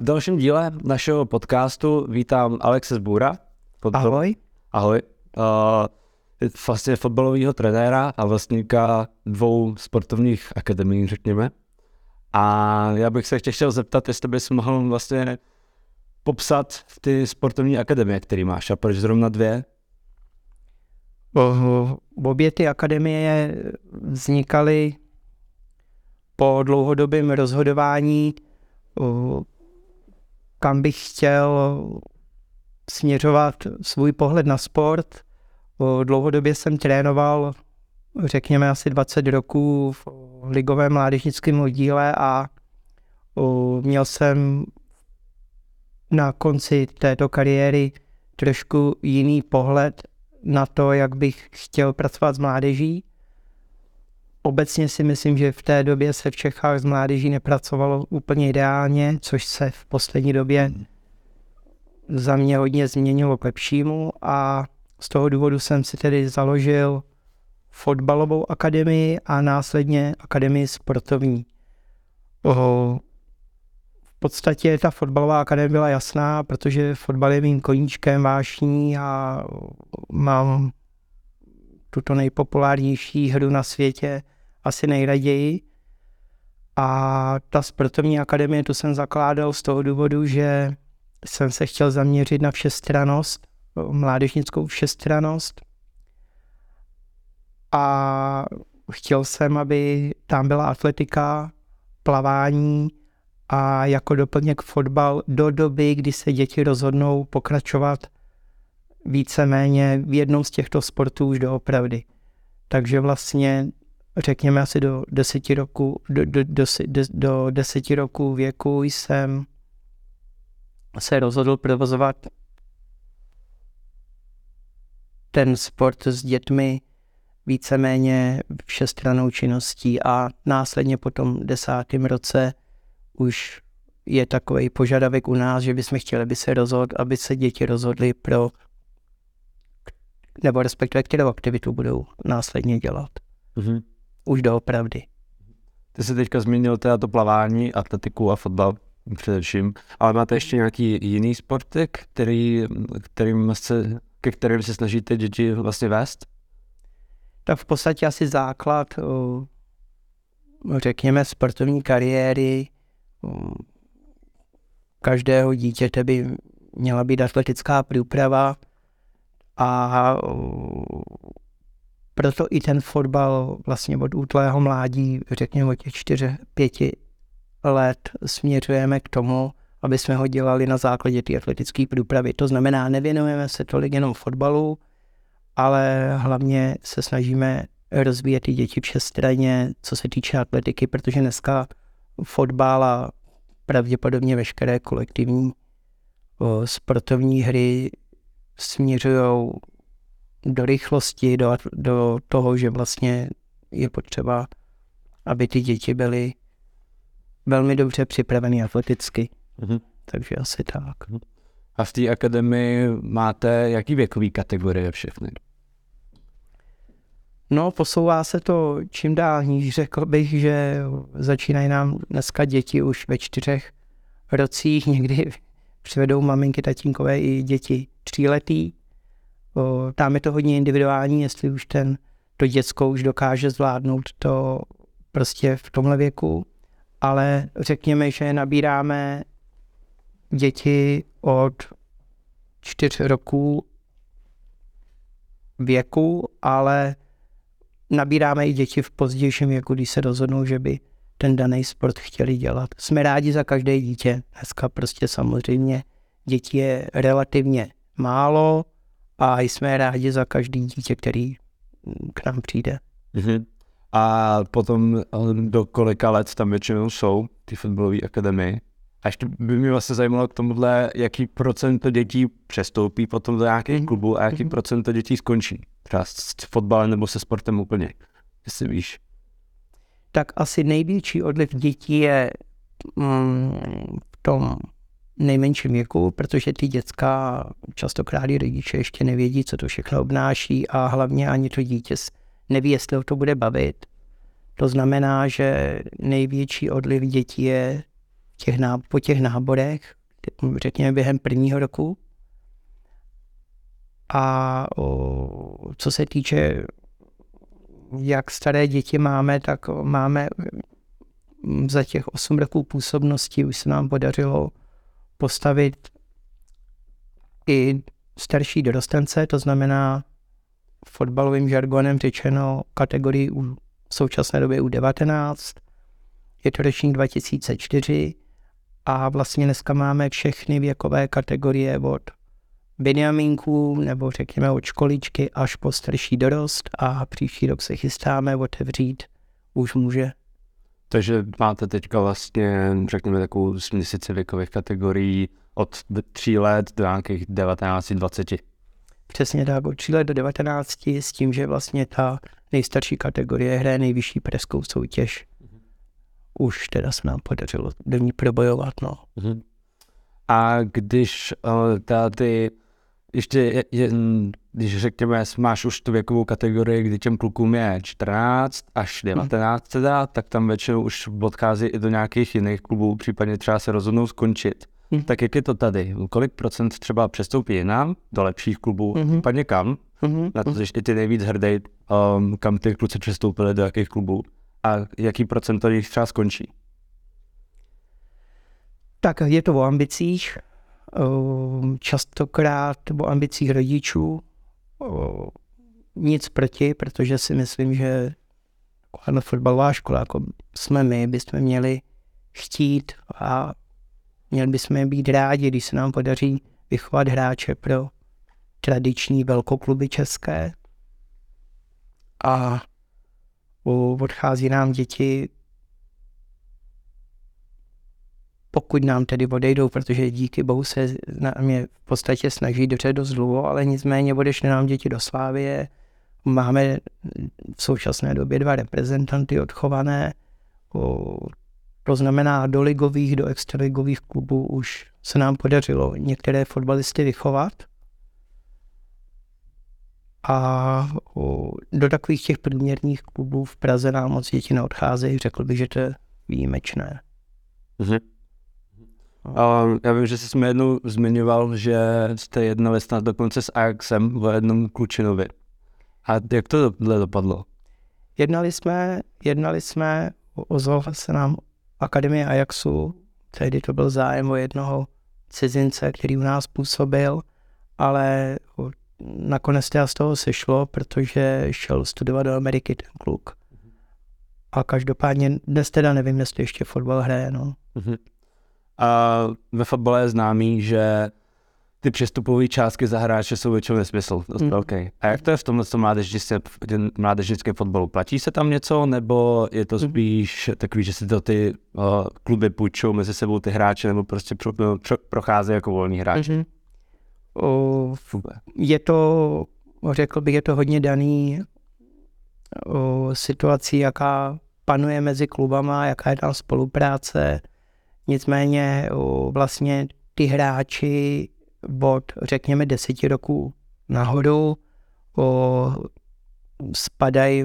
V dalším díle našeho podcastu vítám Alexe Zbůra. Ahoj. Ahoj. Uh, vlastně fotbalového trenéra a vlastníka dvou sportovních akademií, řekněme. A já bych se ještě chtěl zeptat, jestli bys mohl vlastně popsat ty sportovní akademie, které máš a proč zrovna dvě? Obě ty akademie vznikaly po dlouhodobém rozhodování, kam bych chtěl směřovat svůj pohled na sport. Dlouhodobě jsem trénoval, řekněme, asi 20 roků v ligovém mládežnickém oddíle a měl jsem na konci této kariéry trošku jiný pohled na to, jak bych chtěl pracovat s mládeží. Obecně si myslím, že v té době se v Čechách s mládeží nepracovalo úplně ideálně, což se v poslední době za mě hodně změnilo k lepšímu. A z toho důvodu jsem si tedy založil fotbalovou akademii a následně akademii sportovní. V podstatě ta fotbalová akademie byla jasná, protože fotbal je mým koníčkem vášní a mám tuto nejpopulárnější hru na světě asi nejraději. A ta sportovní akademie tu jsem zakládal z toho důvodu, že jsem se chtěl zaměřit na všestranost, mládežnickou všestranost. A chtěl jsem, aby tam byla atletika, plavání a jako doplněk fotbal do doby, kdy se děti rozhodnou pokračovat víceméně v jednom z těchto sportů už doopravdy. Takže vlastně řekněme asi do deseti roku, do, do, do, do, do deseti roku věku jsem se rozhodl provozovat ten sport s dětmi víceméně všestranou činností a následně po tom desátém roce už je takový požadavek u nás, že bychom chtěli, aby se rozhod, aby se děti rozhodly pro nebo respektive kterou aktivitu budou následně dělat. Mm-hmm. Už doopravdy. Ty jsi teďka zmínil teda to plavání, atletiku a fotbal především, ale máte ještě nějaký jiný sporty, který, kterým se, ke kterým se snažíte děti vlastně vést? Tak v podstatě asi základ, řekněme, sportovní kariéry každého dítěte by měla být atletická průprava a proto i ten fotbal vlastně od útlého mládí, řekněme od těch 4-5 let směřujeme k tomu, aby jsme ho dělali na základě té atletické průpravy. To znamená, nevěnujeme se tolik jenom fotbalu, ale hlavně se snažíme rozvíjet ty děti všestranně, co se týče atletiky, protože dneska fotbal a pravděpodobně veškeré kolektivní sportovní hry směřují do rychlosti, do, do toho, že vlastně je potřeba, aby ty děti byly velmi dobře připraveny atleticky. Mm-hmm. Takže asi tak. Mhm. A v té akademii máte jaký věkový kategorie všechny? No, posouvá se to čím dál níž. Řekl bych, že začínají nám dneska děti už ve čtyřech rocích, někdy přivedou maminky, tatínkové i děti tříletý. O, tam je to hodně individuální, jestli už ten to děcko už dokáže zvládnout to prostě v tomhle věku. Ale řekněme, že nabíráme děti od čtyř roků věku, ale nabíráme i děti v pozdějším věku, když se rozhodnou, že by ten daný sport chtěli dělat. Jsme rádi za každé dítě. Dneska prostě samozřejmě dětí je relativně málo a jsme rádi za každý dítě, který k nám přijde. Mm-hmm. A potom do kolika let tam většinou jsou ty fotbalové akademie? A ještě by mě vlastně zajímalo k tomuhle, jaký procent dětí přestoupí potom do nějakých mm-hmm. klubů a jaký mm-hmm. procent dětí skončí. Třeba s fotbalem nebo se sportem úplně, jestli víš. Tak asi největší odliv dětí je mm, v tom nejmenším věku, protože ty děcka častokrát i rodiče ještě nevědí, co to všechno obnáší a hlavně ani to dítě neví, jestli ho to bude bavit. To znamená, že největší odliv dětí je těch ná, po těch náborech, řekněme během prvního roku. A o, co se týče, jak staré děti máme, tak máme za těch 8 roků působnosti už se nám podařilo postavit i starší dorostence, to znamená fotbalovým žargonem řečeno kategorii u, v současné době U19, je to ročník 2004 a vlastně dneska máme všechny věkové kategorie od Benjamínků nebo řekněme od školičky až po starší dorost a příští rok se chystáme otevřít už může. Takže máte teďka vlastně, řekněme, takovou směsici věkových kategorií od 3 let do nějakých 19-20. Přesně tak, od 3 let do 19 s tím, že vlastně ta nejstarší kategorie hraje nejvyšší preskou soutěž. Mm-hmm. Už teda se nám podařilo do ní probojovat, no. Mm-hmm. A když uh, ta ty, ještě je, je, když řekněme, máš už tu věkovou kategorii, kdy těm klukům je 14 až 19 mm. teda, tak tam většinou už odchází i do nějakých jiných klubů, případně třeba se rozhodnou skončit. Hmm. Tak jak je to tady? Kolik procent třeba přestoupí jinam, do lepších klubů, hmm. případně kam? Hmm. Na to jsi ty nejvíc hrdý, um, kam ty kluci přestoupili, do jakých klubů a jaký procent jich třeba skončí? Tak je to o ambicích, častokrát o ambicích rodičů, nic proti, protože si myslím, že jako fotbalová škola, jako jsme my, bychom měli chtít a Měli bychom být rádi, když se nám podaří vychovat hráče pro tradiční velkokluby české. A odchází nám děti, pokud nám tedy odejdou, protože díky bohu se na mě v podstatě snaží dobře dost dlouho, ale nicméně odešly nám děti do Slávie. Máme v současné době dva reprezentanty odchované, to znamená, do ligových, do extraligových klubů už se nám podařilo některé fotbalisty vychovat. A do takových těch průměrných klubů v Praze nám moc děti neodcházejí. Řekl bych, že to je výjimečné. Mhm. A já vím, že jsi mi jednou zmiňoval, že jste jednali snad dokonce s Ajaxem v jednom Klučinovi. A jak to dopadlo? Jednali jsme, jednali jsme, ozval se nám Akademie Ajaxu, tehdy to byl zájem o jednoho cizince, který u nás působil, ale nakonec z toho sešlo, protože šel studovat do Ameriky ten kluk. A každopádně dnes teda nevím, jestli ještě fotbal hraje. No. Uh-huh. A ve fotbale je známý, že ty přestupové částky za hráče jsou většinou nesmysl. Dost hmm. velký. A jak to je v tomhle mládežnickém fotbalu? Platí se tam něco, nebo je to hmm. spíš takový, že si to ty uh, kluby půjčou mezi sebou ty hráče, nebo prostě pro, pro, procházejí jako volný hráči? Hmm. O, je to, řekl bych, je to hodně daný o situací, jaká panuje mezi klubama, jaká je tam spolupráce. Nicméně vlastně ty hráči od, řekněme, deseti roků nahoru spadají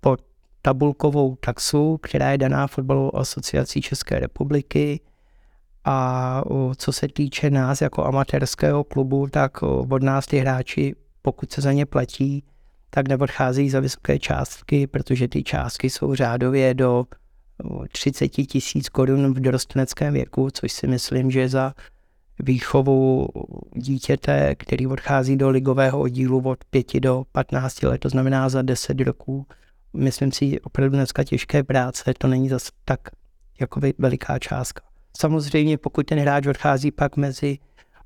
pod tabulkovou taxu, která je daná fotbalovou asociací České republiky. A co se týče nás jako amatérského klubu, tak od nás ty hráči, pokud se za ně platí, tak neodchází za vysoké částky, protože ty částky jsou řádově do 30 tisíc korun v dorosteneckém věku, což si myslím, že za výchovu dítěte, který odchází do ligového oddílu od 5 do 15 let, to znamená za 10 roků. Myslím si, opravdu dneska těžké práce, to není zase tak jako veliká částka. Samozřejmě, pokud ten hráč odchází pak mezi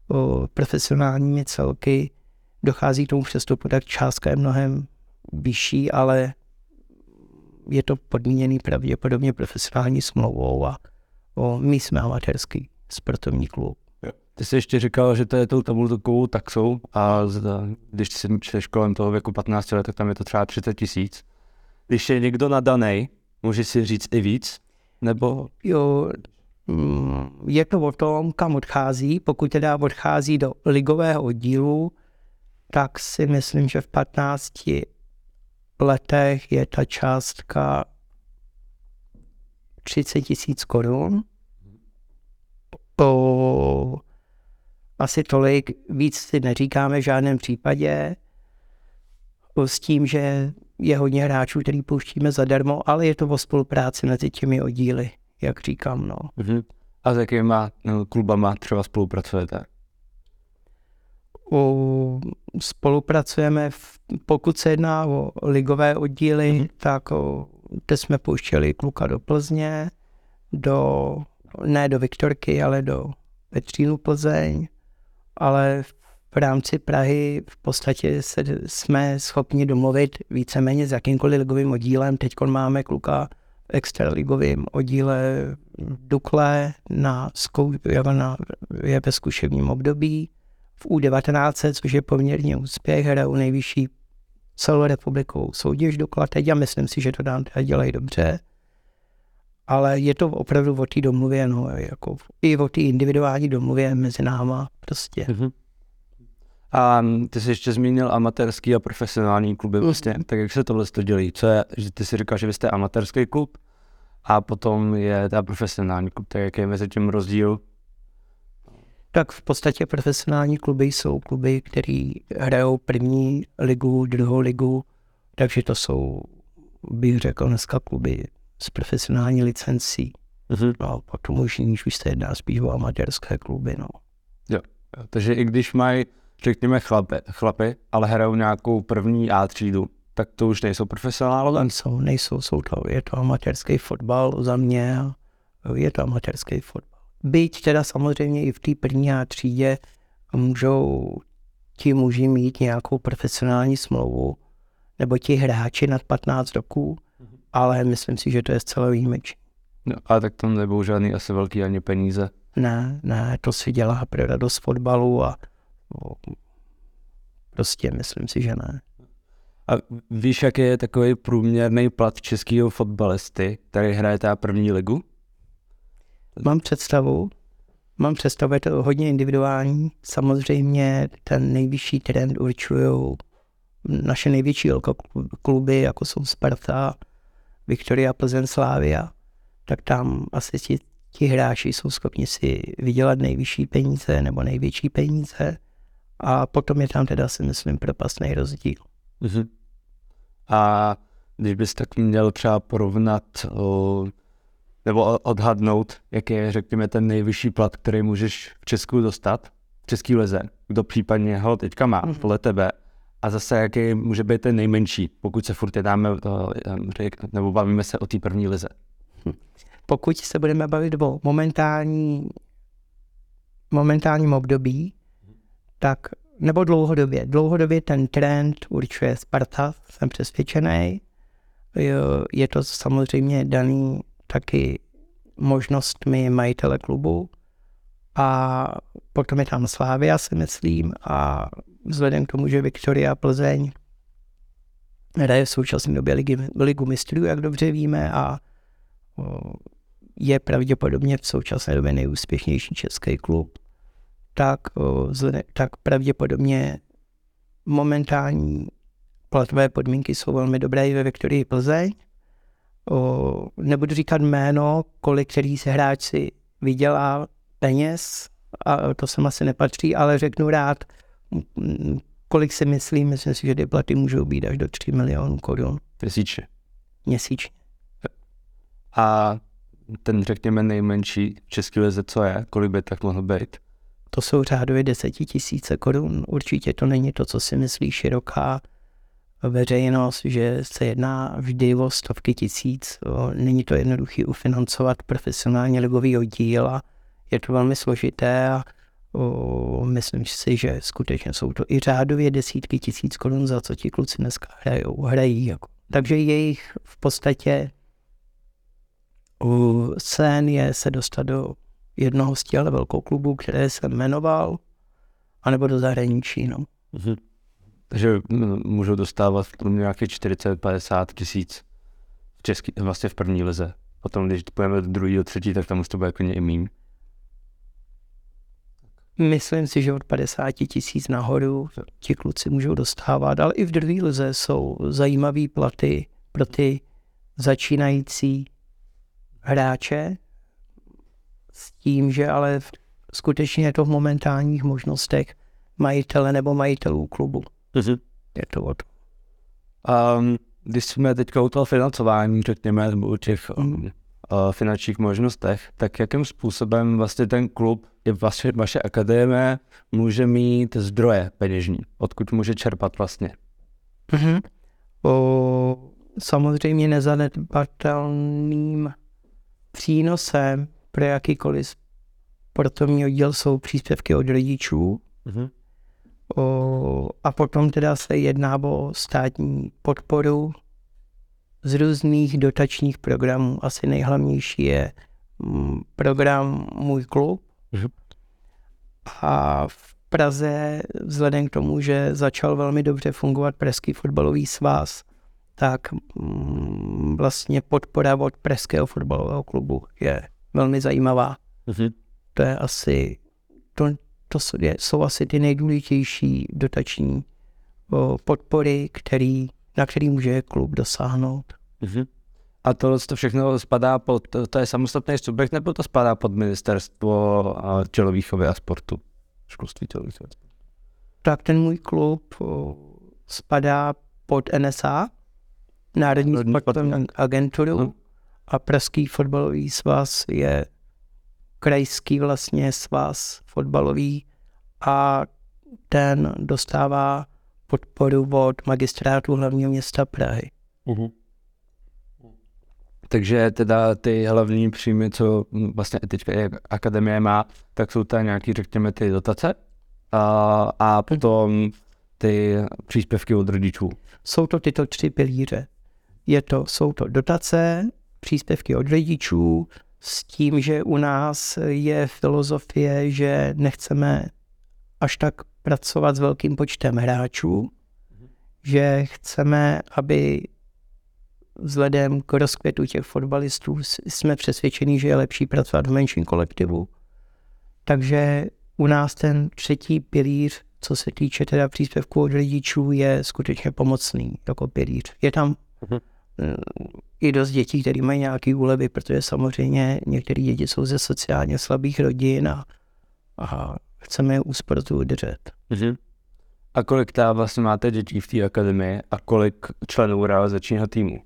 o, profesionálními celky, dochází k tomu přestupu, tak částka je mnohem vyšší, ale je to podmíněný pravděpodobně profesionální smlouvou a o, my jsme amatérský sportovní klub. Ty jsi ještě říkal, že to je tou tabulkovou taxou a když jsi kolem toho věku 15 let, tak tam je to třeba 30 tisíc. Když je někdo nadaný, může si říct i víc? Nebo? Jo, mm, je to o tom, kam odchází. Pokud teda odchází do ligového oddílu, tak si myslím, že v 15 letech je ta částka 30 tisíc korun O, asi tolik, víc si neříkáme v žádném případě, o, s tím, že je hodně hráčů, který pouštíme zadarmo, ale je to o spolupráci mezi těmi oddíly, jak říkám. No. Mhm. A s jakýma no, klubama třeba spolupracujete? O, spolupracujeme, v, pokud se jedná o ligové oddíly, mm-hmm. tak o, teď jsme pouštěli kluka do Plzně, do, ne do Viktorky, ale do Petřínu Plzeň, ale v rámci Prahy v podstatě se, jsme schopni domluvit víceméně s jakýmkoliv ligovým oddílem. Teď máme kluka v extraligovém oddíle v Dukle na, zkou, na, je ve zkušebním období v U19, což je poměrně úspěch, hrajou nejvyšší celorepublikovou soutěž Dukla teď a myslím si, že to dám dělají dobře. Ale je to opravdu o té domluvě, no, jako i o té individuální domluvě mezi náma prostě. Mm-hmm. A ty jsi ještě zmínil amatérský a profesionální kluby vlastně, mm. tak jak se tohle to dělí? Co je, že ty si říkal, že vy jste amatérský klub a potom je ta profesionální klub, tak jaký je mezi tím rozdíl? Tak v podstatě profesionální kluby jsou kluby, které hrajou první ligu, druhou ligu, takže to jsou, bych řekl, dneska kluby s profesionální licencí. Mm-hmm. No a potom už, už se jedná spíš o amatérské kluby. No. Jo. Takže i když mají řekněme chlapy, chlapy, ale hrajou nějakou první A třídu, tak to už nejsou profesionálové? Nejsou, nejsou, jsou to, je to amatérský fotbal za mě, je to amatérský fotbal. Byť teda samozřejmě i v té první A třídě můžou ti muži mít nějakou profesionální smlouvu, nebo ti hráči nad 15 roků, mm-hmm. ale myslím si, že to je zcela výjimečné. No, a tak tam nebudou žádný asi velký ani peníze. Ne, ne, to si dělá pro radost fotbalu a Prostě myslím si, že ne. A víš, jaký je takový průměrný plat českého fotbalisty, který hraje ta první ligu? Mám představu. Mám představu, je to hodně individuální. Samozřejmě ten nejvyšší trend určují naše největší kluby, jako jsou Sparta, Viktoria, Plzeň, Slávia. Tak tam asi ti, ti hráči jsou schopni si vydělat nejvyšší peníze nebo největší peníze a potom je tam teda si myslím propastný rozdíl. Mm-hmm. A když bys tak měl třeba porovnat o, nebo odhadnout, jaký je, řekněme, ten nejvyšší plat, který můžeš v Česku dostat, v Český leze, kdo případně ho teďka má mm-hmm. podle tebe, a zase jaký může být ten nejmenší, pokud se furt jednáme, nebo bavíme se o té první lize. Hm. Pokud se budeme bavit o momentální, momentálním období, tak nebo dlouhodobě. Dlouhodobě ten trend určuje Sparta, jsem přesvědčený. Je to samozřejmě daný taky možnostmi majitele klubu a potom je tam Slávia, si myslím, a vzhledem k tomu, že Viktoria Plzeň hraje v současné době ligy, ligu mistrů, jak dobře víme, a je pravděpodobně v současné době nejúspěšnější český klub, tak, tak pravděpodobně momentální platové podmínky jsou velmi dobré i ve Viktorii Plzeň. O, nebudu říkat jméno, kolik který se hráč si vydělá peněz, a to sem asi nepatří, ale řeknu rád, kolik si myslím, myslím si, že ty platy můžou být až do 3 milionů korun. Měsíčně. Měsíčně. A ten, řekněme, nejmenší český lize, co je, kolik by tak mohl být? to jsou řádově desetitisíce korun. Určitě to není to, co si myslí široká veřejnost, že se jedná vždy o stovky tisíc. Není to jednoduché ufinancovat profesionálně ligový oddíl a je to velmi složité a myslím si, že skutečně jsou to i řádově desítky tisíc korun, za co ti kluci dneska hrajou, hrají. Jako. Takže jejich v podstatě sen je se dostat do jednoho z těch velkou klubů, které jsem jmenoval, anebo do zahraničí. No. Mhm. Takže můžou dostávat v nějaké 40-50 tisíc v český, vlastně v první lize. Potom, když půjdeme do druhého, třetí, tak tam už to bude klidně i míň. Myslím si, že od 50 tisíc nahoru ti kluci můžou dostávat, ale i v druhé lize jsou zajímavé platy pro ty začínající hráče, s tím, že ale skutečně je to v momentálních možnostech majitele nebo majitelů klubu. Mhm. Je to o tom. Um, když jsme teďka u toho financování, řekněme, nebo u těch um, uh, finančních možnostech, tak jakým způsobem vlastně ten klub, je vaše, vaše akademie, může mít zdroje peněžní? Odkud může čerpat vlastně? Mm-hmm. O, samozřejmě nezanedbatelným přínosem pro jakýkoliv sportovní oddíl jsou příspěvky od rodičů. Mm-hmm. O, a potom teda se jedná o státní podporu z různých dotačních programů. Asi nejhlavnější je mm, program Můj klub. Mhm. A v Praze, vzhledem k tomu, že začal velmi dobře fungovat Pražský fotbalový svaz, tak mm, vlastně podpora od Pražského fotbalového klubu je velmi zajímavá. Mhm. To je asi, to, to jsou, asi ty nejdůležitější dotační podpory, který, na který může klub dosáhnout. Mhm. A tohle to všechno spadá pod, to, to je samostatný subjekt, nebo to spadá pod ministerstvo a tělovýchovy a sportu? Školství tělovýchovy. a sportu. Tak ten můj klub spadá pod NSA, Národní Národní sportovní agenturu Hm. a Pražský fotbalový svaz je krajský vlastně svaz fotbalový a ten dostává podporu od magistrátu hlavního města Prahy. Takže teda ty hlavní příjmy, co vlastně teďka akademie má, tak jsou tam nějaký, řekněme, ty dotace a, a potom ty příspěvky od rodičů. Jsou to tyto tři pilíře. Je to, jsou to dotace, příspěvky od rodičů, s tím, že u nás je filozofie, že nechceme až tak pracovat s velkým počtem hráčů, že chceme, aby vzhledem k rozkvětu těch fotbalistů jsme přesvědčeni, že je lepší pracovat v menším kolektivu. Takže u nás ten třetí pilíř, co se týče teda příspěvku od rodičů, je skutečně pomocný jako pilíř. Je tam Mhm. I dost dětí, které mají nějaké úlevy, protože samozřejmě některé děti jsou ze sociálně slabých rodin a, a chceme je u sportu udržet. A kolik ta vlastně máte dětí v té akademii a kolik členů realizačního týmu?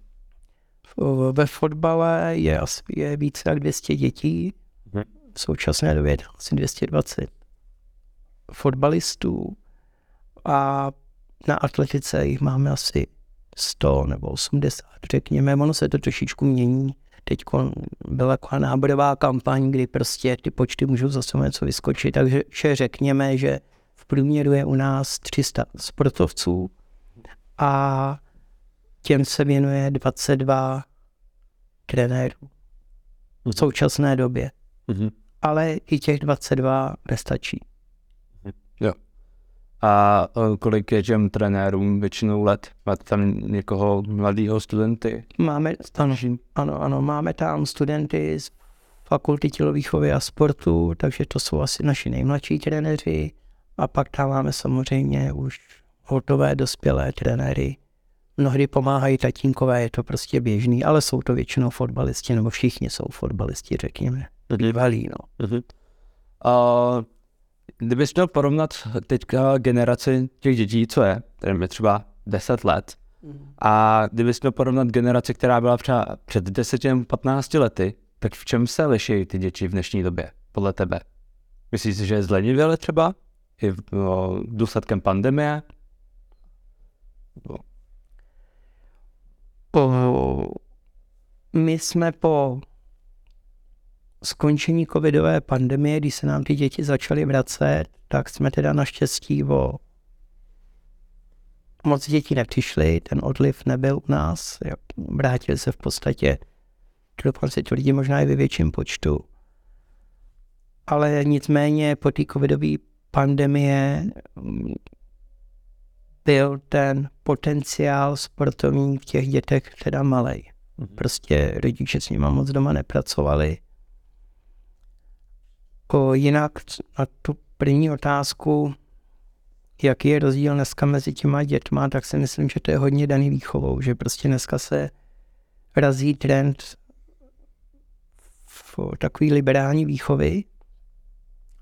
Ve fotbale je, asi, je více jak 200 dětí, Mhm. v současné době asi 220 fotbalistů a na atletice jich máme asi 100 nebo 80, řekněme. Ono se to trošičku mění. Teď byla taková náborová kampaň, kdy prostě ty počty můžou zase něco vyskočit, takže že řekněme, že v průměru je u nás 300 sportovců a těm se věnuje 22 trenérů v současné době. Ale i těch 22 nestačí. A eh, kolik je těm trenérům většinou let? Máte tam někoho mladého studenty? Máme, ano, ano, ano, máme tam studenty z fakulty tělovýchovy a sportu, takže to jsou asi naši nejmladší trenéři. A pak tam máme samozřejmě už hotové dospělé trenéry. Mnohdy pomáhají tatínkové, je to prostě běžný, ale jsou to většinou fotbalisti, nebo všichni jsou fotbalisti, řekněme. Bývalí, no. A kdybys měl porovnat teďka generaci těch dětí, co je, kterým je třeba 10 let, a kdybys měl porovnat generaci, která byla třeba před 10-15 lety, tak v čem se liší ty děti v dnešní době, podle tebe? Myslíš si, že je zlenivěle třeba? I v, no, důsledkem pandemie? No, Po, my jsme po skončení covidové pandemie, když se nám ty děti začaly vracet, tak jsme teda naštěstí o moc dětí nepřišli, ten odliv nebyl u nás, vrátili se v podstatě, doufám si to lidi možná i ve větším počtu. Ale nicméně po té covidové pandemie mm, byl ten potenciál sportovní v těch dětech teda malej. Prostě rodiče s nima moc doma nepracovali. O, jinak na tu první otázku, jaký je rozdíl dneska mezi těma dětma, tak si myslím, že to je hodně daný výchovou, že prostě dneska se razí trend v takový liberální výchovy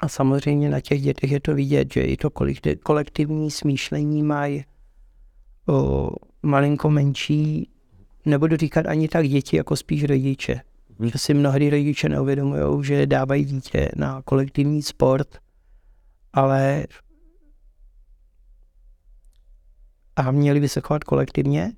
A samozřejmě na těch dětech je to vidět, že i to kolektivní smýšlení mají malinko menší, nebudu říkat ani tak děti, jako spíš rodiče. Že si mnohdy rodiče neuvědomují, že dávají dítě na kolektivní sport, ale a měli by se chovat kolektivně,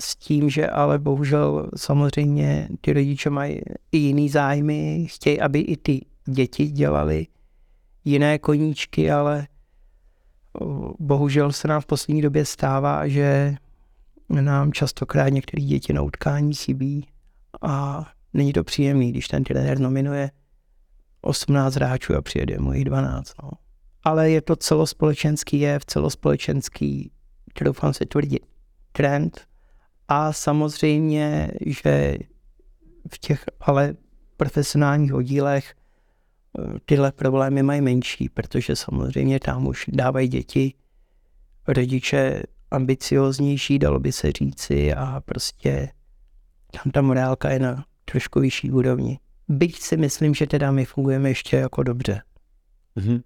s tím, že ale bohužel samozřejmě ty rodiče mají i jiný zájmy, chtějí, aby i ty děti dělali jiné koníčky, ale bohužel se nám v poslední době stává, že nám častokrát některé děti na utkání chybí a není to příjemný, když ten trenér nominuje 18 hráčů a přijede mu jich 12. No. Ale je to celospolečenský jev, celospolečenský, doufám se tvrdit, trend, a samozřejmě, že v těch ale profesionálních oddílech eh, tyhle problémy mají menší, protože samozřejmě tam už dávají děti, rodiče ambicioznější, dalo by se říci, a prostě tam ta morálka je na trošku vyšší úrovni. Byť si myslím, že teda my fungujeme ještě jako dobře. Mm-hmm.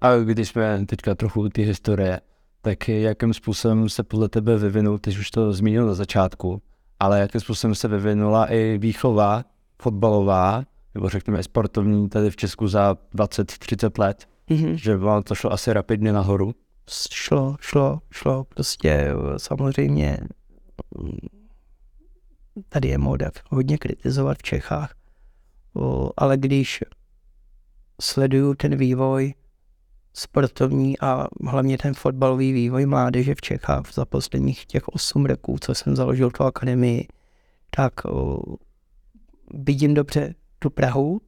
A když jsme teďka trochu ty historie, tak jakým způsobem se podle tebe vyvinul, ty už to zmínil na začátku, ale jakým způsobem se vyvinula i výchova fotbalová, nebo řekněme sportovní tady v Česku za 20-30 let, mm-hmm. že vám to šlo asi rapidně nahoru? Šlo, šlo, šlo, prostě samozřejmě tady je moda hodně kritizovat v Čechách, ale když sleduju ten vývoj sportovní a hlavně ten fotbalový vývoj mládeže v Čechách za posledních těch 8 roků, co jsem založil tu akademii, tak vidím dobře tu Prahu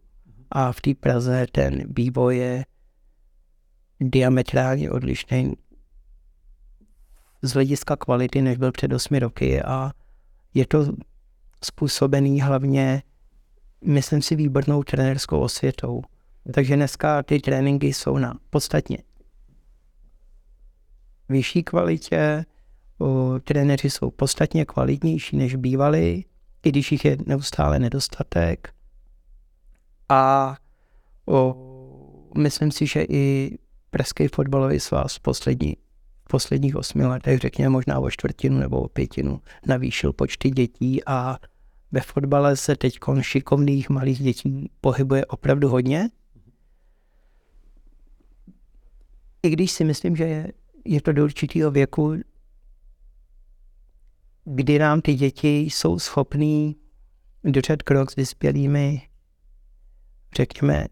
a v té Praze ten vývoj je diametrálně odlišný z hlediska kvality, než byl před 8 roky a je to způsobený hlavně, myslím si, výbornou trenérskou osvětou. Takže dneska ty tréninky jsou na podstatně vyšší kvalitě, trenéři jsou podstatně kvalitnější, než bývali, i když jich je neustále nedostatek. A o, myslím si, že i Pražský fotbalový svaz v poslední, v posledních osmi letech, řekněme možná o čtvrtinu nebo o pětinu, navýšil počty dětí a ve fotbale se teď šikovných malých dětí pohybuje opravdu hodně i když si myslím, že je, je to do určitého věku, kdy nám ty děti jsou schopný držet krok s vyspělými, řekněme,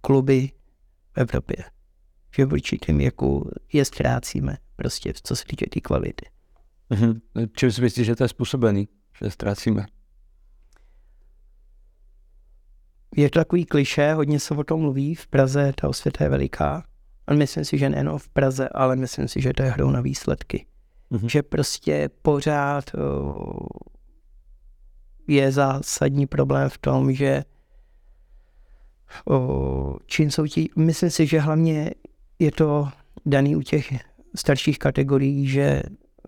kluby v Evropě. Že v určitém věku je ztrácíme, prostě co se týče té tý kvality. Mhm. Čím si myslíš, že to je způsobený, že ztrácíme? Je to takový kliše, hodně se o tom mluví, v Praze ta osvěta je veliká, ale myslím si, že nejen v Praze, ale myslím si, že to je hrou na výsledky. Mm-hmm. Že prostě pořád uh, je zásadní problém v tom, že uh, čím jsou ti, myslím si, že hlavně je to daný u těch starších kategorií, že,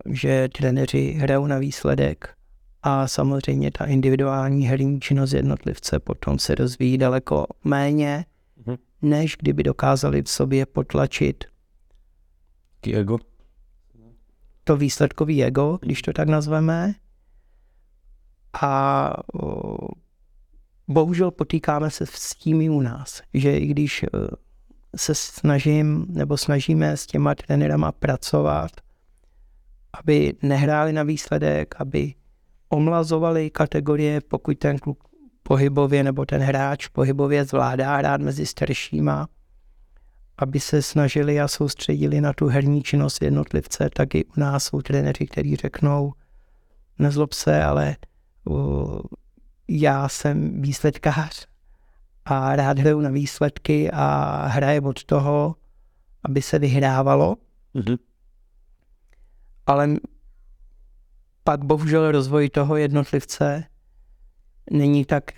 že trenéři hrajou na výsledek a samozřejmě ta individuální herní činnost jednotlivce potom se rozvíjí daleko méně než kdyby dokázali v sobě potlačit ego. to výsledkový ego, když to tak nazveme. A bohužel potýkáme se s tím i u nás, že i když e, se snažím nebo snažíme s těma trenérama pracovat, aby nehráli na výsledek, aby omlazovali kategorie, pokud ten kluk pohybově nebo ten hráč pohybově zvládá hrát mezi staršíma, aby se snažili a soustředili na tu herní činnost jednotlivce, tak i u nás jsou trenéři, kteří řeknou, nezlob se, ale uh, já jsem výsledkář a rád hraju na výsledky a hraje od toho, aby se vyhrávalo. Mm-hmm. Ale pak bohužel rozvoj toho jednotlivce není tak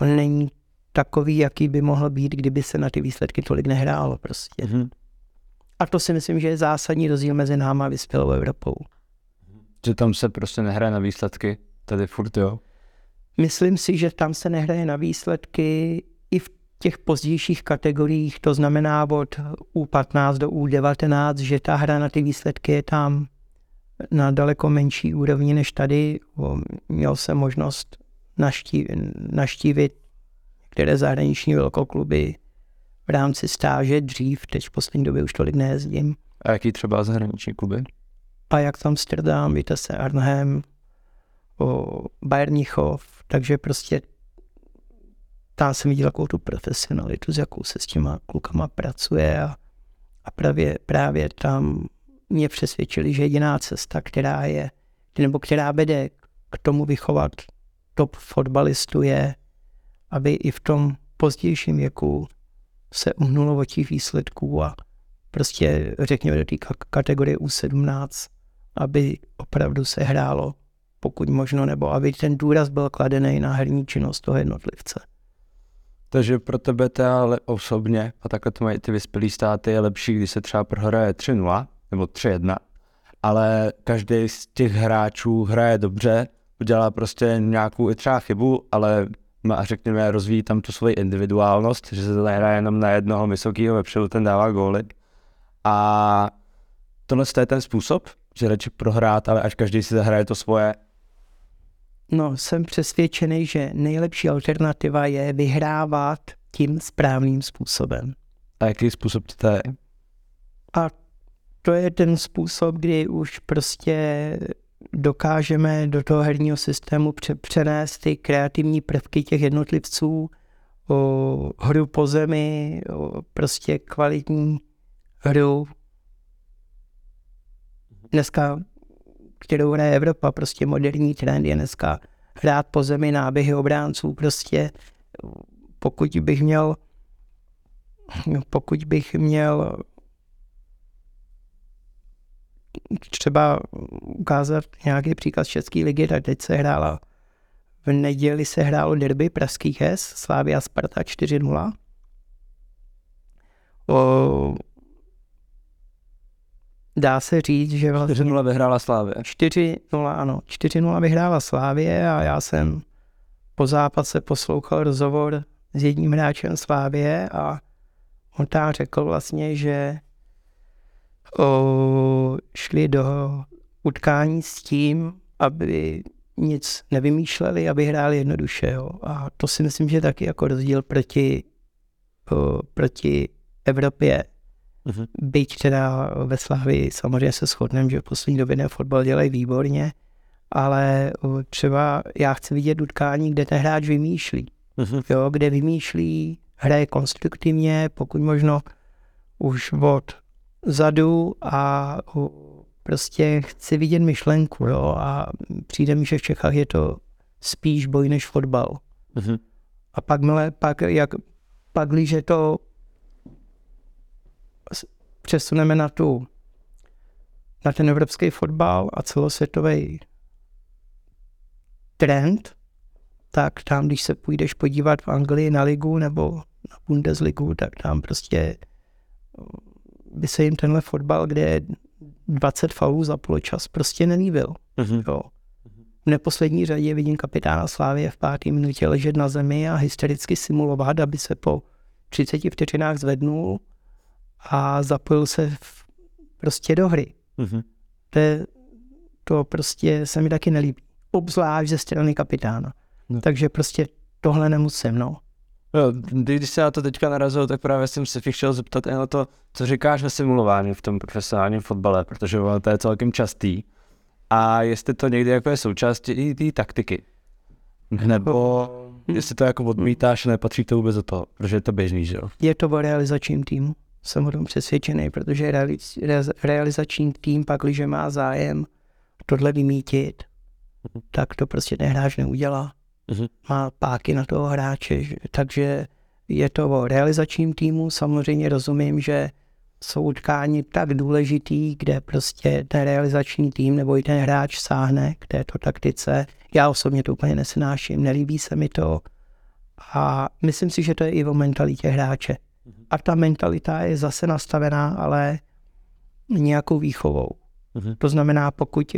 není takový, jaký by mohl být, kdyby se na ty výsledky tolik nehrálo prostě. Mm-hmm. A to si myslím, že je zásadní rozdíl mezi náma a vyspělou Evropou. Že tam se prostě nehraje na výsledky, tady furt jo? myslím si, že tam se nehraje na výsledky těch pozdějších kategoriích, to znamená od U15 do U19, že ta hra na ty výsledky je tam na daleko menší úrovni než tady. Měl jsem možnost naštívit některé zahraniční velkokluby v rámci stáže dřív, teď v poslední době už tolik nejezdím. A jaký třeba zahraniční kluby? A jak tam Amsterdam, se Arnhem, o Bayernichov, takže prostě tam jsem viděl takovou tu profesionalitu, s jakou se s těma klukama pracuje a, a právě, právě tam mě přesvědčili, že jediná cesta, která je, nebo která vede k tomu vychovat top fotbalistu je, aby i v tom pozdějším věku se uhnulo od těch výsledků a prostě řekněme do té kategorie U17, aby opravdu se hrálo pokud možno, nebo aby ten důraz byl kladený na herní činnost toho jednotlivce. Takže pro tebe to osobně, a takhle to mají ty vyspělé státy, je lepší, když se třeba prohraje 3-0 nebo 3-1, ale každý z těch hráčů hraje dobře, udělá prostě nějakou i třeba chybu, ale má, řekněme, rozvíjí tam tu svoji individuálnost, že se to jenom na jednoho vysokého vepředu, ten dává góly. A tohle je ten způsob, že radši prohrát, ale až každý si zahraje to svoje. No, jsem přesvědčený, že nejlepší alternativa je vyhrávat tím správným způsobem. A jaký způsob to je? A to je ten způsob, kdy už prostě dokážeme do toho herního systému přenést ty kreativní prvky těch jednotlivců, o hru po zemi, o prostě kvalitní hru. Dneska, kterou hraje Evropa, prostě moderní trend je dneska hrát po zemi náběhy obránců, prostě pokud bych měl pokud bych měl třeba ukázat nějaký příklad z České ligy, tak teď se hrála v neděli se hrálo derby pražských hes, Slávia Sparta 4-0. O, dá se říct, že vlastně... 4-0 vyhrála Slávě. 4-0, ano. 4-0 vyhrála Slávě a já jsem po zápase poslouchal rozhovor s jedním hráčem Slávě a on tam řekl vlastně, že o, šli do utkání s tím, aby nic nevymýšleli, aby hráli jednoduše. Jo. A to si myslím, že taky jako rozdíl proti, o, proti Evropě. Uh-huh. Byť teda ve Slávii samozřejmě se shodneme, že v poslední době ne fotbal dělají výborně, ale třeba já chci vidět utkání, kde ten hráč vymýšlí. Uh-huh. Jo, kde vymýšlí, hraje konstruktivně, pokud možno už od zadu a prostě chci vidět myšlenku, jo, a přijde mi, že v Čechách je to spíš boj než fotbal. Mm-hmm. A pak, mle, pak, jak, pak, když to přesuneme na tu, na ten evropský fotbal a celosvětový trend, tak tam, když se půjdeš podívat v Anglii na ligu nebo na Bundesligu, tak tam prostě by se jim tenhle fotbal, kde je 20 faulů za poločas, prostě nelíbil. Mm-hmm. Jo. V neposlední řadě vidím kapitána Slávě v páté minutě ležet na zemi a hystericky simulovat, aby se po 30 vteřinách zvednul a zapojil se v, prostě do hry. Mm-hmm. To, je, to prostě se mi taky nelíbí. Obzvlášť ze strany kapitána. No. Takže prostě tohle nemusím, no. Jo, když se na to teďka narazil, tak právě jsem se chtěl zeptat na to, co říkáš ve simulování v tom profesionálním fotbale, protože to je celkem častý. A jestli to někdy jako je součástí té taktiky. Nebo jestli to jako odmítáš, nepatří to vůbec do toho, protože je to běžný, že jo? Je to o realizačním týmu. Jsem o tom přesvědčený, protože realiz, realizační tým pak, když má zájem tohle vymítit, mhm. tak to prostě ten hráč neudělá mm-hmm. má páky na toho hráče, takže je to o realizačním týmu. Samozřejmě rozumím, že jsou utkání tak důležitý, kde prostě ten realizační tým nebo i ten hráč sáhne k této taktice. Já osobně to úplně nesnáším, nelíbí se mi to a myslím si, že to je i o mentalitě hráče. A ta mentalita je zase nastavená, ale nějakou výchovou. Mhm. To znamená, pokud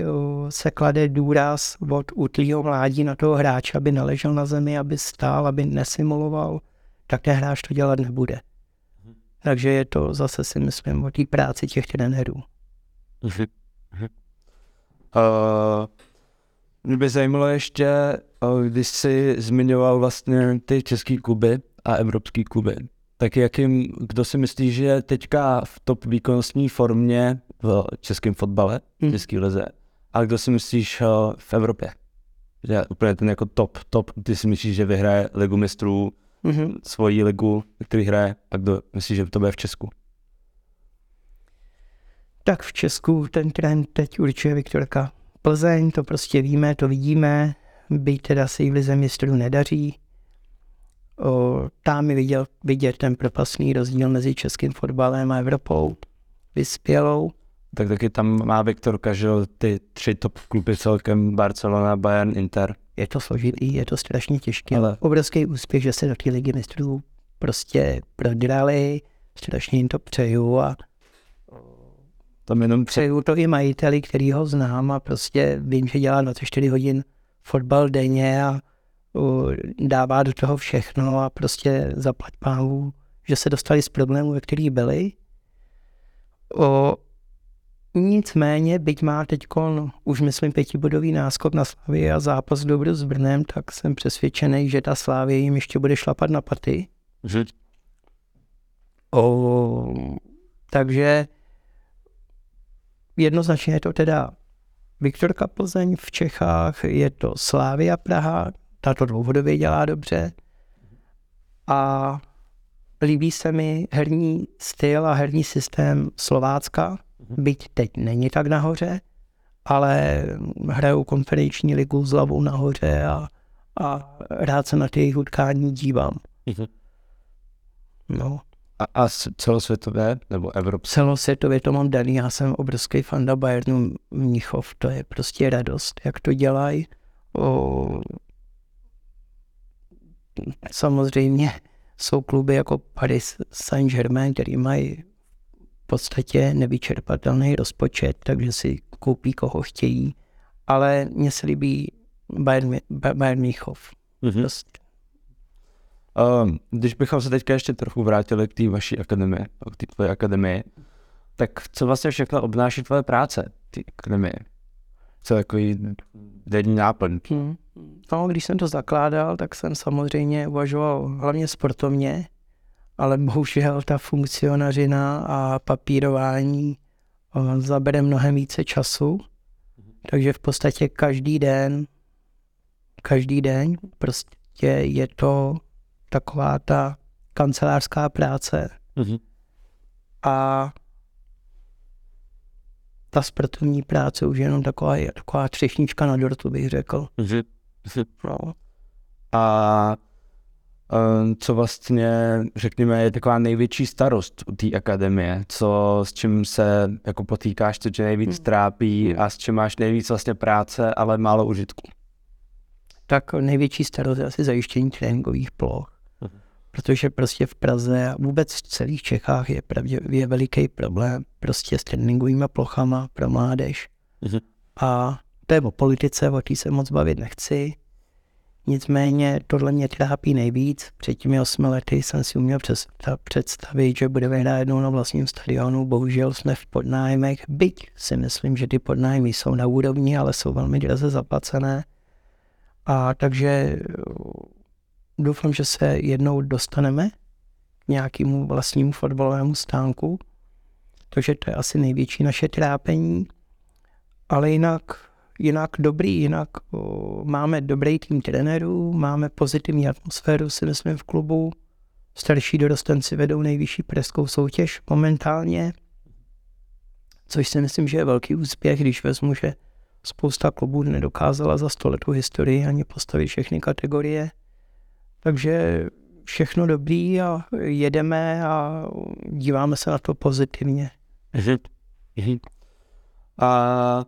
se klade důraz od útlýho mládí na toho hráče, aby naležel na zemi, aby stál, aby nesimuloval, tak ten hráč to dělat nebude. Mhm. Takže je to zase si myslím o té práci těch trenérů. Uh, mě by zajímalo ještě, když jsi zmiňoval vlastně ty český kluby a evropský kluby, tak jakým, kdo si myslí, že je teďka v top výkonnostní formě v českém fotbale, v hmm. české lize, a kdo si myslíš eh, v Evropě? Že úplně ten jako top, top, ty si myslíš, že vyhraje ligu mistrů, mm-hmm. svoji ligu, který hraje, a kdo myslíš, že to bude v Česku? Tak v Česku ten trend teď určuje Viktorka. Plzeň, to prostě víme, to vidíme, byť teda se jí v lize mistrů nedaří, tam mi viděl, vidět ten propastný rozdíl mezi českým fotbalem a Evropou, vyspělou. Tak taky tam má Viktor Kažel ty tři top kluby celkem, Barcelona, Bayern, Inter. Je to složitý, je to strašně těžké, ale obrovský úspěch, že se do té ligy mistrů prostě prodrali, strašně jim to přeju a tam jenom přeju to i majiteli, který ho znám a prostě vím, že dělá 24 hodin fotbal denně a dává do toho všechno a prostě zaplať pánu, že se dostali z problémů, ve kterých byli. O, nicméně, byť má teď už myslím pětibodový náskok na Slavě a zápas dobru s Brnem, tak jsem přesvědčený, že ta Slávě jim ještě bude šlapat na paty. Že? O, takže jednoznačně je to teda Viktorka Plzeň v Čechách, je to Slávia Praha, ta to dlouhodobě dělá dobře. A líbí se mi herní styl a herní systém Slovácka, mhm. byť teď není tak nahoře, ale hrajou konferenční ligu s hlavou nahoře a, a rád se na ty jejich utkání dívám. Mhm. No. A, a celosvětové nebo evropské? Celosvětově to mám daný, já jsem obrovský fanda Bayernu Mnichov, to je prostě radost, jak to dělají samozřejmě jsou kluby jako Paris Saint-Germain, který mají v podstatě nevyčerpatelný rozpočet, takže si koupí koho chtějí, ale mně se líbí Bayern, Bayern Míchov. Mm-hmm. Prostě. Um, když bychom se teďka ještě trochu vrátili k té vaší akademii, k té tvoje akademii, tak co vlastně všechno obnáší tvoje práce, ty akademie? Co takový denní náplň? Hmm. No, když jsem to zakládal, tak jsem samozřejmě uvažoval hlavně sportovně, ale bohužel ta funkcionařina a papírování eh, zabere mnohem více času, takže v podstatě každý den, každý den prostě je to taková ta kancelářská práce. Mm-hmm. A ta sportovní práce už je jenom taková, taková třešnička na dortu, bych řekl. Mm-hmm. No. A um, co vlastně, řekněme, je taková největší starost u té akademie, co s čím se jako potýkáš, co tě nejvíc hmm. trápí a s čím máš nejvíc vlastně práce, ale málo užitku? Tak největší starost je asi zajištění tréninkových ploch. Protože prostě v Praze a vůbec v celých Čechách je, pravdě, je veliký problém prostě s tréninkovými plochama pro mládež. Hmm. A to je o politice, o té se moc bavit nechci. Nicméně tohle mě trápí nejvíc. Před těmi osmi lety jsem si uměl představit, že budeme hrát jednou na vlastním stadionu. Bohužel jsme v podnájmech, byť si myslím, že ty podnájmy jsou na úrovni, ale jsou velmi draze zaplacené. A takže doufám, že se jednou dostaneme k nějakému vlastnímu fotbalovému stánku. Takže to je asi největší naše trápení. Ale jinak jinak dobrý, jinak o, máme dobrý tým trenérů, máme pozitivní atmosféru, si myslím, v klubu. Starší dorostenci vedou nejvyšší preskou soutěž momentálně, což si myslím, že je velký úspěch, když vezmu, že spousta klubů nedokázala za stoletou historii ani postavit všechny kategorie. Takže všechno dobrý a jedeme a díváme se na to pozitivně. A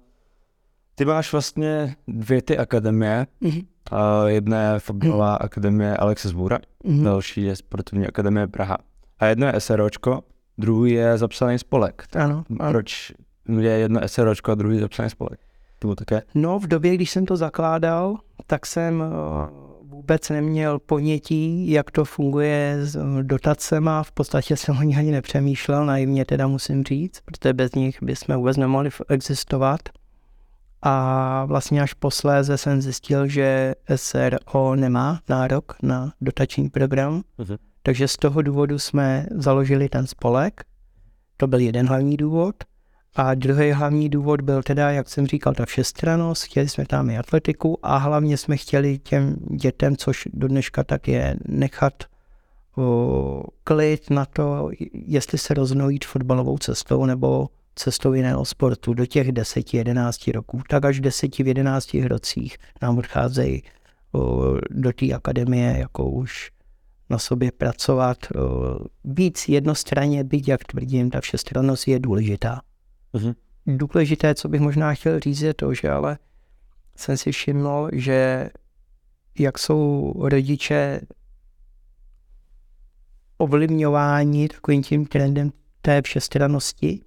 ty máš vlastně dvě ty akademie. Mm-hmm. Uh, jedna je fotbalová akademie Alexis Bura, mm-hmm. další je sportovní akademie Praha. A jedno je SROčko, druhý je zapsaný spolek. Ano, ano. Proč je jedno SROčko a druhý zapsaný spolek. To také? No, v době, když jsem to zakládal, tak jsem vůbec neměl ponětí, jak to funguje s eh, dotacema. V podstatě jsem o nich ani nepřemýšlel, naivně teda musím říct, protože bez nich bychom vůbec nemohli existovat. A vlastně až posléze jsem zjistil, že SRO nemá nárok na dotační program. Uh-huh. Takže z toho důvodu jsme založili ten spolek. To byl jeden hlavní důvod. A druhý hlavní důvod byl teda, jak jsem říkal, ta všestranost, chtěli jsme tam i atletiku a hlavně jsme chtěli těm dětem, což do dneška tak je, nechat o, klid na to, jestli se rozhodnou fotbalovou cestou nebo cestou jiného sportu do těch 10-11 roků, tak až v 10-11 rocích nám odcházejí o, do té akademie jako už na sobě pracovat. O, víc jednostranně, být, jak tvrdím, ta všestrannost je důležitá. Mm-hmm. Důležité, co bych možná chtěl říct, je to, že ale jsem si všiml, že jak jsou rodiče ovlivňováni takovým tím trendem té všestrannosti,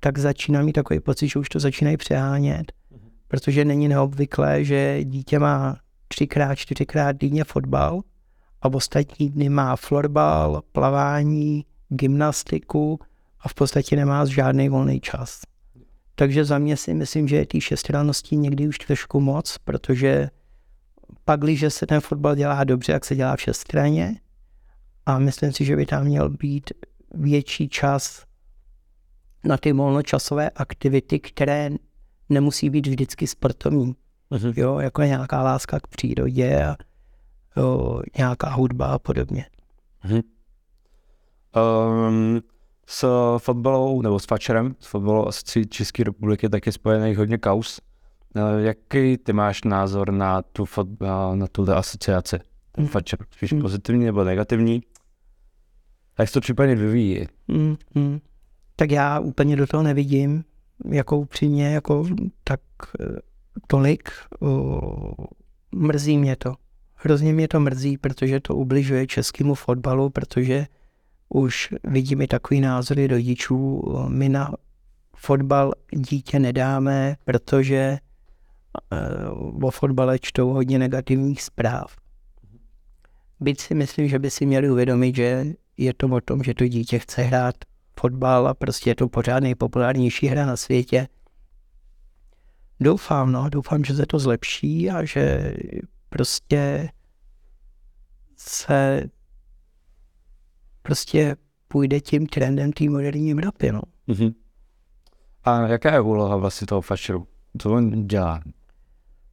tak začíná mít takový pocit, že už to začínají přehánět, mm-hmm. protože není neobvyklé, že dítě má třikrát, čtyřikrát týdně fotbal a v ostatní dny má florbal, plavání, gymnastiku a v podstatě nemá žádný volný čas. Takže za mě si myslím, že je té šestrannosti někdy už trošku moc, protože pak, když se ten fotbal dělá dobře, jak se dělá v šestraně, a myslím si, že by tam měl být větší čas na ty volnočasové aktivity, které nemusí být vždycky sportovní. Uh-huh. Jo, jako nějaká láska k přírodě a jo, nějaká hudba a podobně. Uh-huh. Um, s fotbalou, nebo s fačerem, s fotbalou asi České republiky, tak je spojený hodně kaus. Eh, jaký ty máš názor na tu, fot, na tu asociaci? Ten mm. fačer, spíš mm. pozitivní nebo negativní? Jak se to případně vyvíjí? Mm, mm. Tak já úplně do toho nevidím, jako upřímně, jako tak eh, tolik. O, mrzí mě to. Hrozně mě to mrzí, protože to ubližuje českému fotbalu, protože už vidím i takový názory rodičů, my na fotbal dítě nedáme, protože uh, o fotbale čtou hodně negativních zpráv. Byť si myslím, že by si měli uvědomit, že je to o tom, že to dítě chce hrát fotbal a prostě je to pořád nejpopulárnější hra na světě. Doufám, no, doufám, že se to zlepší a že prostě se prostě půjde tím trendem té moderní Evropy. No. Mm-hmm. A jaká je úloha vlastně toho fašeru? Co on dělá?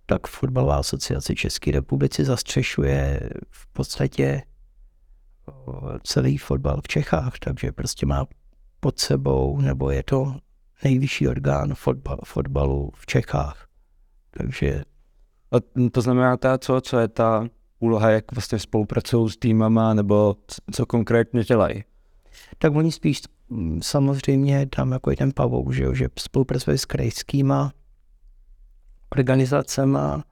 Tak Fotbalová asociace České republiky zastřešuje v podstatě celý fotbal v Čechách, takže prostě má pod sebou, nebo je to nejvyšší orgán fotbal, fotbalu v Čechách. Takže... A to znamená ta, co, co je ta úloha, jak vlastně spolupracují s týmama, nebo co konkrétně dělají? Tak oni spíš mm, samozřejmě tam jako je ten Pavou, že, že spolupracuje s krajskýma organizacema.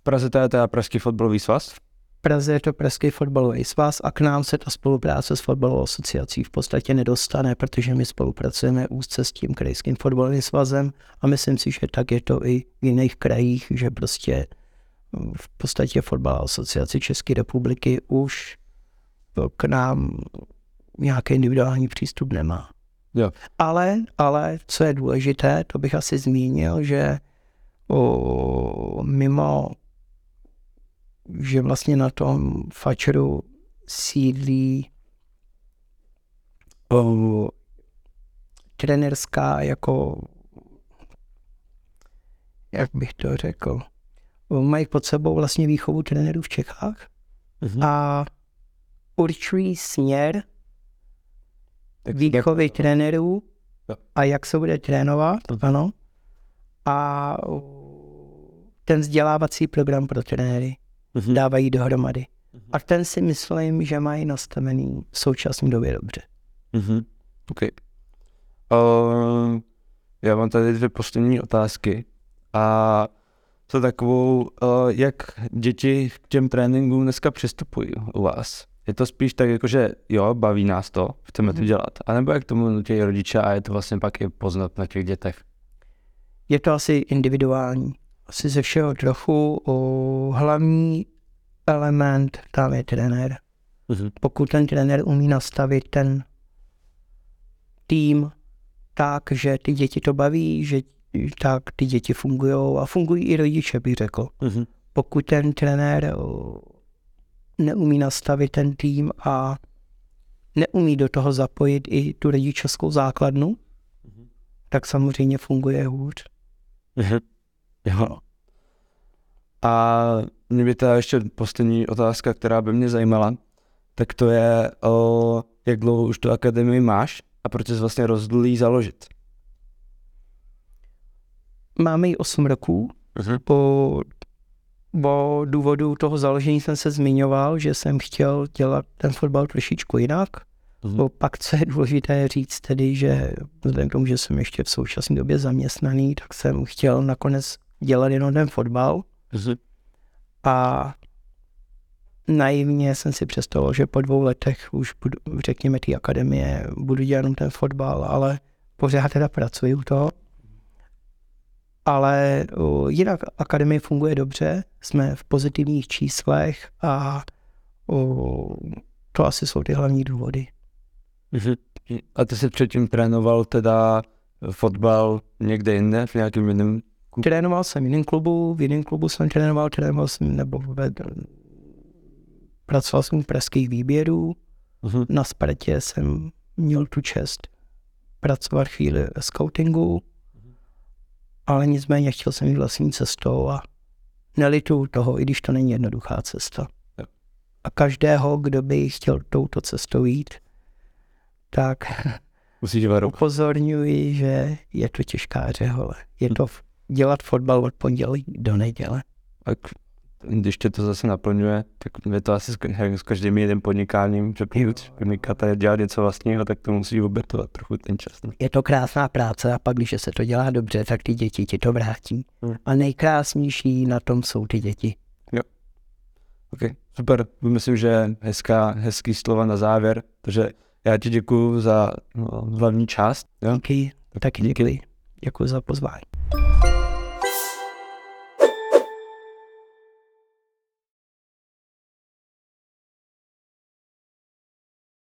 V Praze to je teda Pražský fotbalový svaz? V Praze je to Pražský fotbalový svaz a k nám se ta spolupráce s fotbalovou asociací v podstatě nedostane, protože my spolupracujeme úzce s tím krajským fotbalovým svazem a myslím si, že tak je to i v jiných krajích, že prostě v podstatě fotbal asociace České republiky už k nám nějaký individuální přístup nemá. Jo. Ale, ale co je důležité, to bych asi zmínil, že o, mimo, že vlastně na tom fačeru sídlí o, trenerská jako jak bych to řekl, mají pod sebou vlastně výchovu trenérů v Čechách mm-hmm. a určují směr tak výchovy jak... trenérů a jak se bude trénovat, mm-hmm. ano. A ten vzdělávací program pro trenéry mm-hmm. dávají dohromady. Mm-hmm. A ten si myslím, že mají nastavený v současné době dobře. Mm-hmm. Okay. Uh, já mám tady dvě poslední otázky. A to takovou, uh, jak děti k těm tréninkům dneska přistupují u vás. Je to spíš tak jako, že jo, baví nás to, chceme to Mhm. dělat. A nebo jak tomu nutí rodiče a je to vlastně pak i poznat na těch dětech. Je to asi individuální. Asi ze všeho trochu. O, hlavní element tam je trenér. Mhm. Pokud ten trenér umí nastavit ten tým tak, že ty děti to baví, že tak ty děti fungují a fungují i rodiče, bych řekl. Mhm. Pokud ten trenér o, neumí nastavit ten tým a neumí do toho zapojit i tu rodičovskou základnu, Mhm. tak samozřejmě funguje hůř. Mhm. Jo. A mě by ta ještě poslední otázka, která by mě zajímala, tak to je, o, jak dlouho už tu akademii máš a proč jsi vlastně rozhodl založit? Máme ji 8 roků. Mhm. Po, po důvodu toho založení jsem se zmiňoval, že jsem chtěl dělat ten fotbal trošičku jinak. No, pak, co je důležité říct, tedy, že vzhledem k tomu, že jsem ještě v současné době zaměstnaný, tak jsem chtěl nakonec dělat jenom ten fotbal Mhm. a naivně jsem si představoval, že po dvou letech už budu, řekněme, té akademie budu dělat jenom ten fotbal, ale pořád teda pracuji u toho. Ale jinak akademie funguje dobře, jsme v pozitivních číslech a to asi jsou ty hlavní důvody. Mhm. A ty jsi předtím trénoval teda fotbal někde jinde, v nějakém jiném Trénoval jsem v jiném klubu, v jiném klubu jsem trénoval, trénoval jsem nebo ve, pracoval jsem u pražských výběrů, Mhm. na Spartě jsem měl tu čest pracovat chvíli ve scoutingu, ale nicméně chtěl jsem jít vlastní cestou a nelituju toho, i když to není jednoduchá cesta. A každého, kdo by chtěl touto cestou jít, tak upozorňuji, že je to těžká řehole. Je to dělat fotbal od pondělí do neděle. Tak když tě to zase naplňuje, tak je to asi s, s každým jiným podnikáním, že pokud podnikatel dělá něco vlastního, tak to musí obětovat trochu ten čas. ne? Je to krásná práce a pak, když se to dělá dobře, tak ty děti ti to vrátí. Hmm. A nejkrásnější na tom jsou ty děti. Okay, super, myslím, že hezká, hezký slova na závěr, takže já ti děkuju za no, hlavní část. Jo? Díky, taky díky. děkuji. Děkuji za pozvání.